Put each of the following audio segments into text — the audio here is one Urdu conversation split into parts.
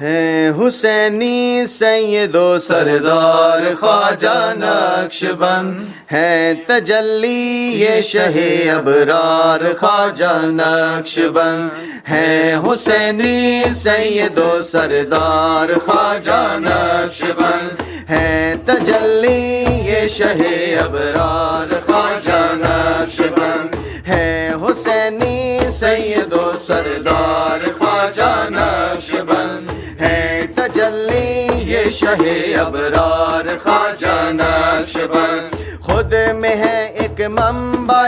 ہے حسینی سید و سردار خواجہ نقش بند ہے تجلی یہ شہ ابرار خواجہ نقش بند ہے حسینی سید و سردار خواجہ نقش بند ہے تجلی یہ شہ ابرار خواجہ نقش بند ہے حسینی سید و سردار خواجہ نقش بند ہے تجلی یہ شہ ابرار خواجہ نقش بند خود میں ہے ایک منبع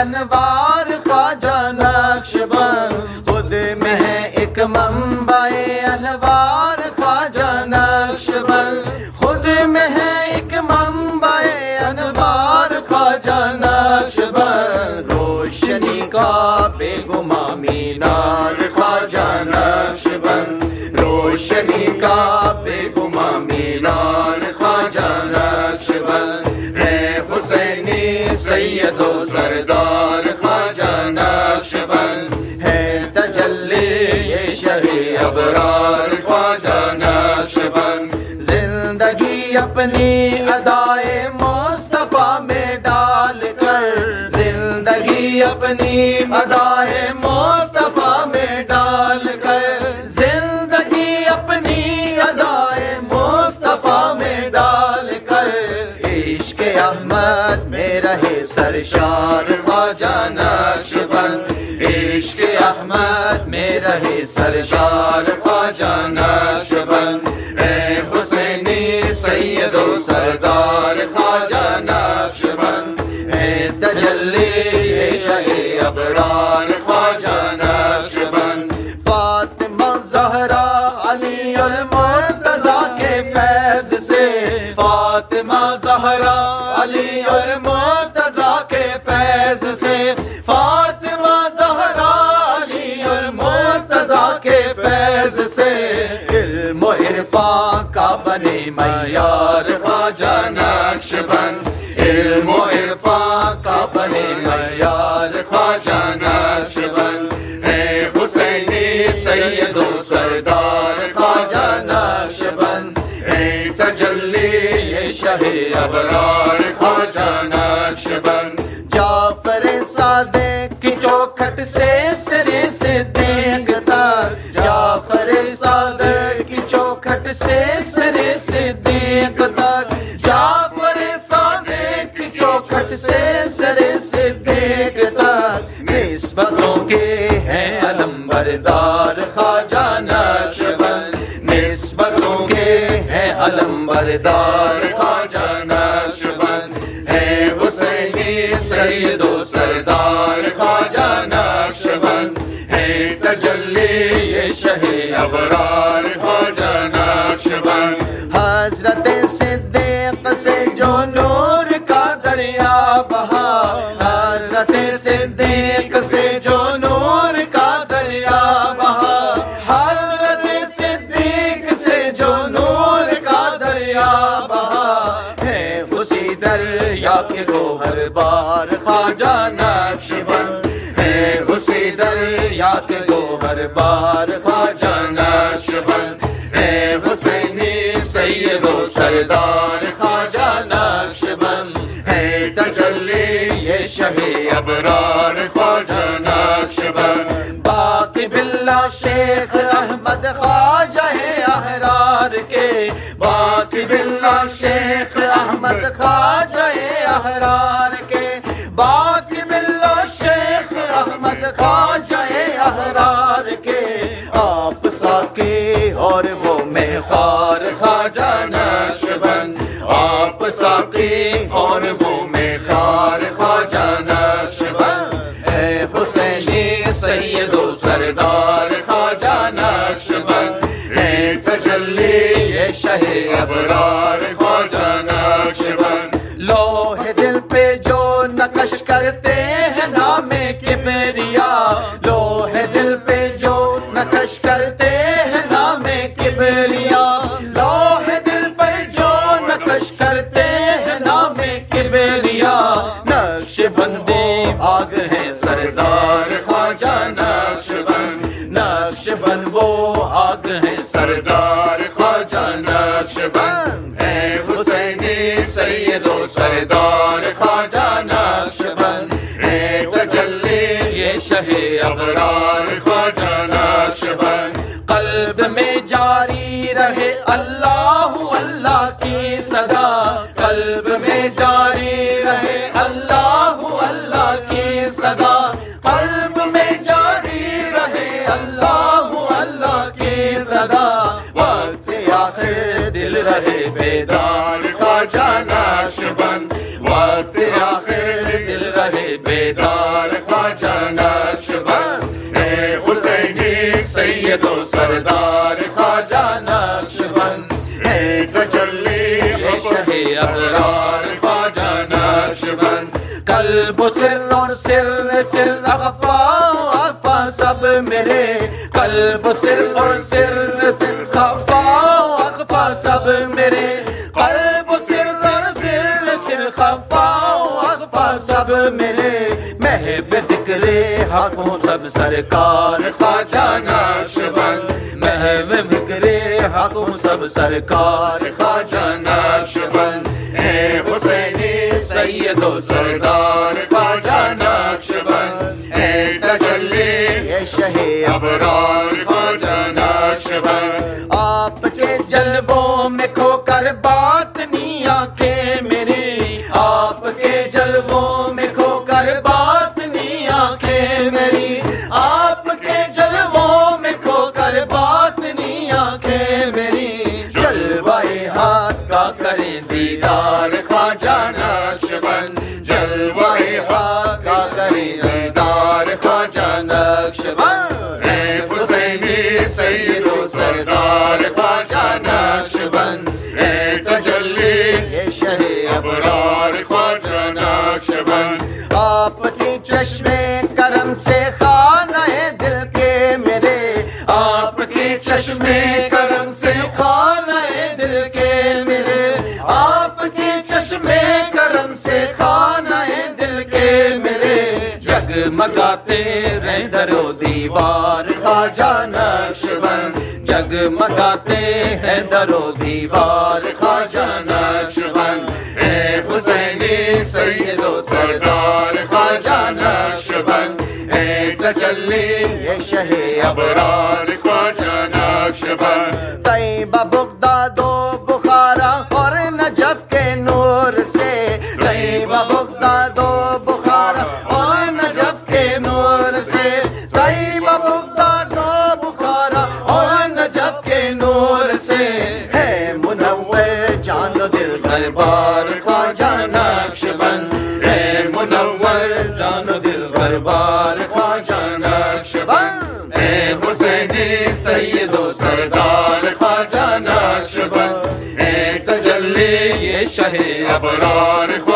انوار خواجہ نقش بند خود میں ہے ایک منبع انوار ابرار خواجہ نقش بند زندگی اپنی ادائے مصطفیٰ میں ڈال کر۔ زندگی اپنی ادائے مصطفیٰ میں ڈال کر۔ زندگی اپنی ادائے مصطفیٰ میں ڈال کر۔ عشق احمد میں رہے سرشار۔ شهی سرشار خاجان نقشبند کا بنے معیار خواجہ نقش بند علم و عرفان کا بنے معیار خواجہ نقش بند ہے حسینی سید و سردار خواجہ نقش بند ہے تجلی شہ ابرار خواجہ نقش بند جعفر صادق کی چوکھٹ سے علم گوہر بار خواجہ نقش بند ہے حسینی سید و سردار خواجہ نقش بند ہے تجلی یہ شہ ابرار خواجہ نقش بند باقی بلا شیخ احمد خواجہ احرار کے۔ باقی بلا شیخ سید و سردار خواجہ نقش بند اے تجلی یہ شہ ابرار بیدار خواجہ نقش بند وقت آخر دل رہے بیدار خواجہ نقش بند اے حسینی سید و سردار خواجہ نقش بند اے تجلی اے شہ ابرار خواجہ نقش بند قلب و سر اور سر سر اخفا اخفا سب میرے۔ قلب و سر اور سر سر اخفا میرے قلب و سر اور سر سر خفا و اخفا سب میرے محب ذکر حق ہوں سب سرکار خواجہ نقش بند محب ذکر حق ہوں سب سرکار خواجہ نقش بند اے حسینی سید و سردار خواجہ نقش بند اے تجلی اے شہ ابرار خواجہ جلووں میں کھو کر بات آپ کی چشمے کرم سے خانہ دل کے میرے آپ کی چشمے کرم سے خانہ دل کے میرے جگمگاتے رہ درو دیوار خواجہ نقش بند جگمگاتے ہیں درو دیوار خواجہ نقش بند اے حسینی سید و سردار خواجہ نقش دل دربار خواجہ نقش بند ہے منور، جان و دل دربار خواجہ نقش بند اے حسین سید و سردار خواجہ نقش بند اے تجلی، یہ شہ ابرار خواجہ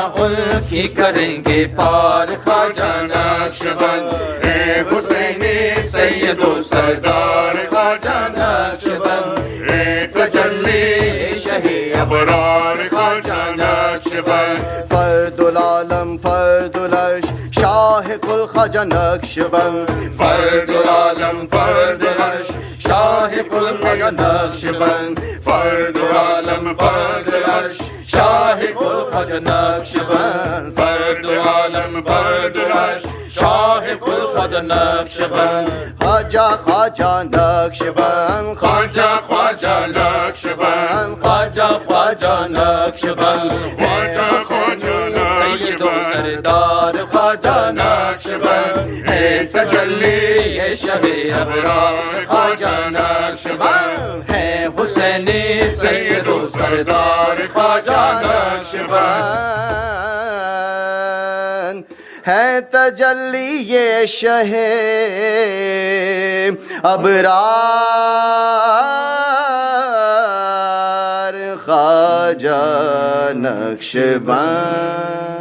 کشتیاں ملک کریں گے پار خواجہ نقش بند اے حسینی سید و سردار خواجہ نقش بند اے تجلی اے شہ ابرار خواجہ نقش بند فرد العالم فرد العرش شاہ کل خواجہ نقش بند فرد العالم فرد العرش شاہ کل خواجہ نقش بند فرد العالم فرد العرش شاہ کل خواجہ نقش بند فرد العالم فرد العرش شاہ کل خواجہ نقش بند خواجہ خواجہ نقش بند خواجہ خواجہ نقش بند خواجہ خواجہ حسینی سید و سردار خواجہ نقش بند ہے تجلی یہ شہ ابرار خواجہ نقش بند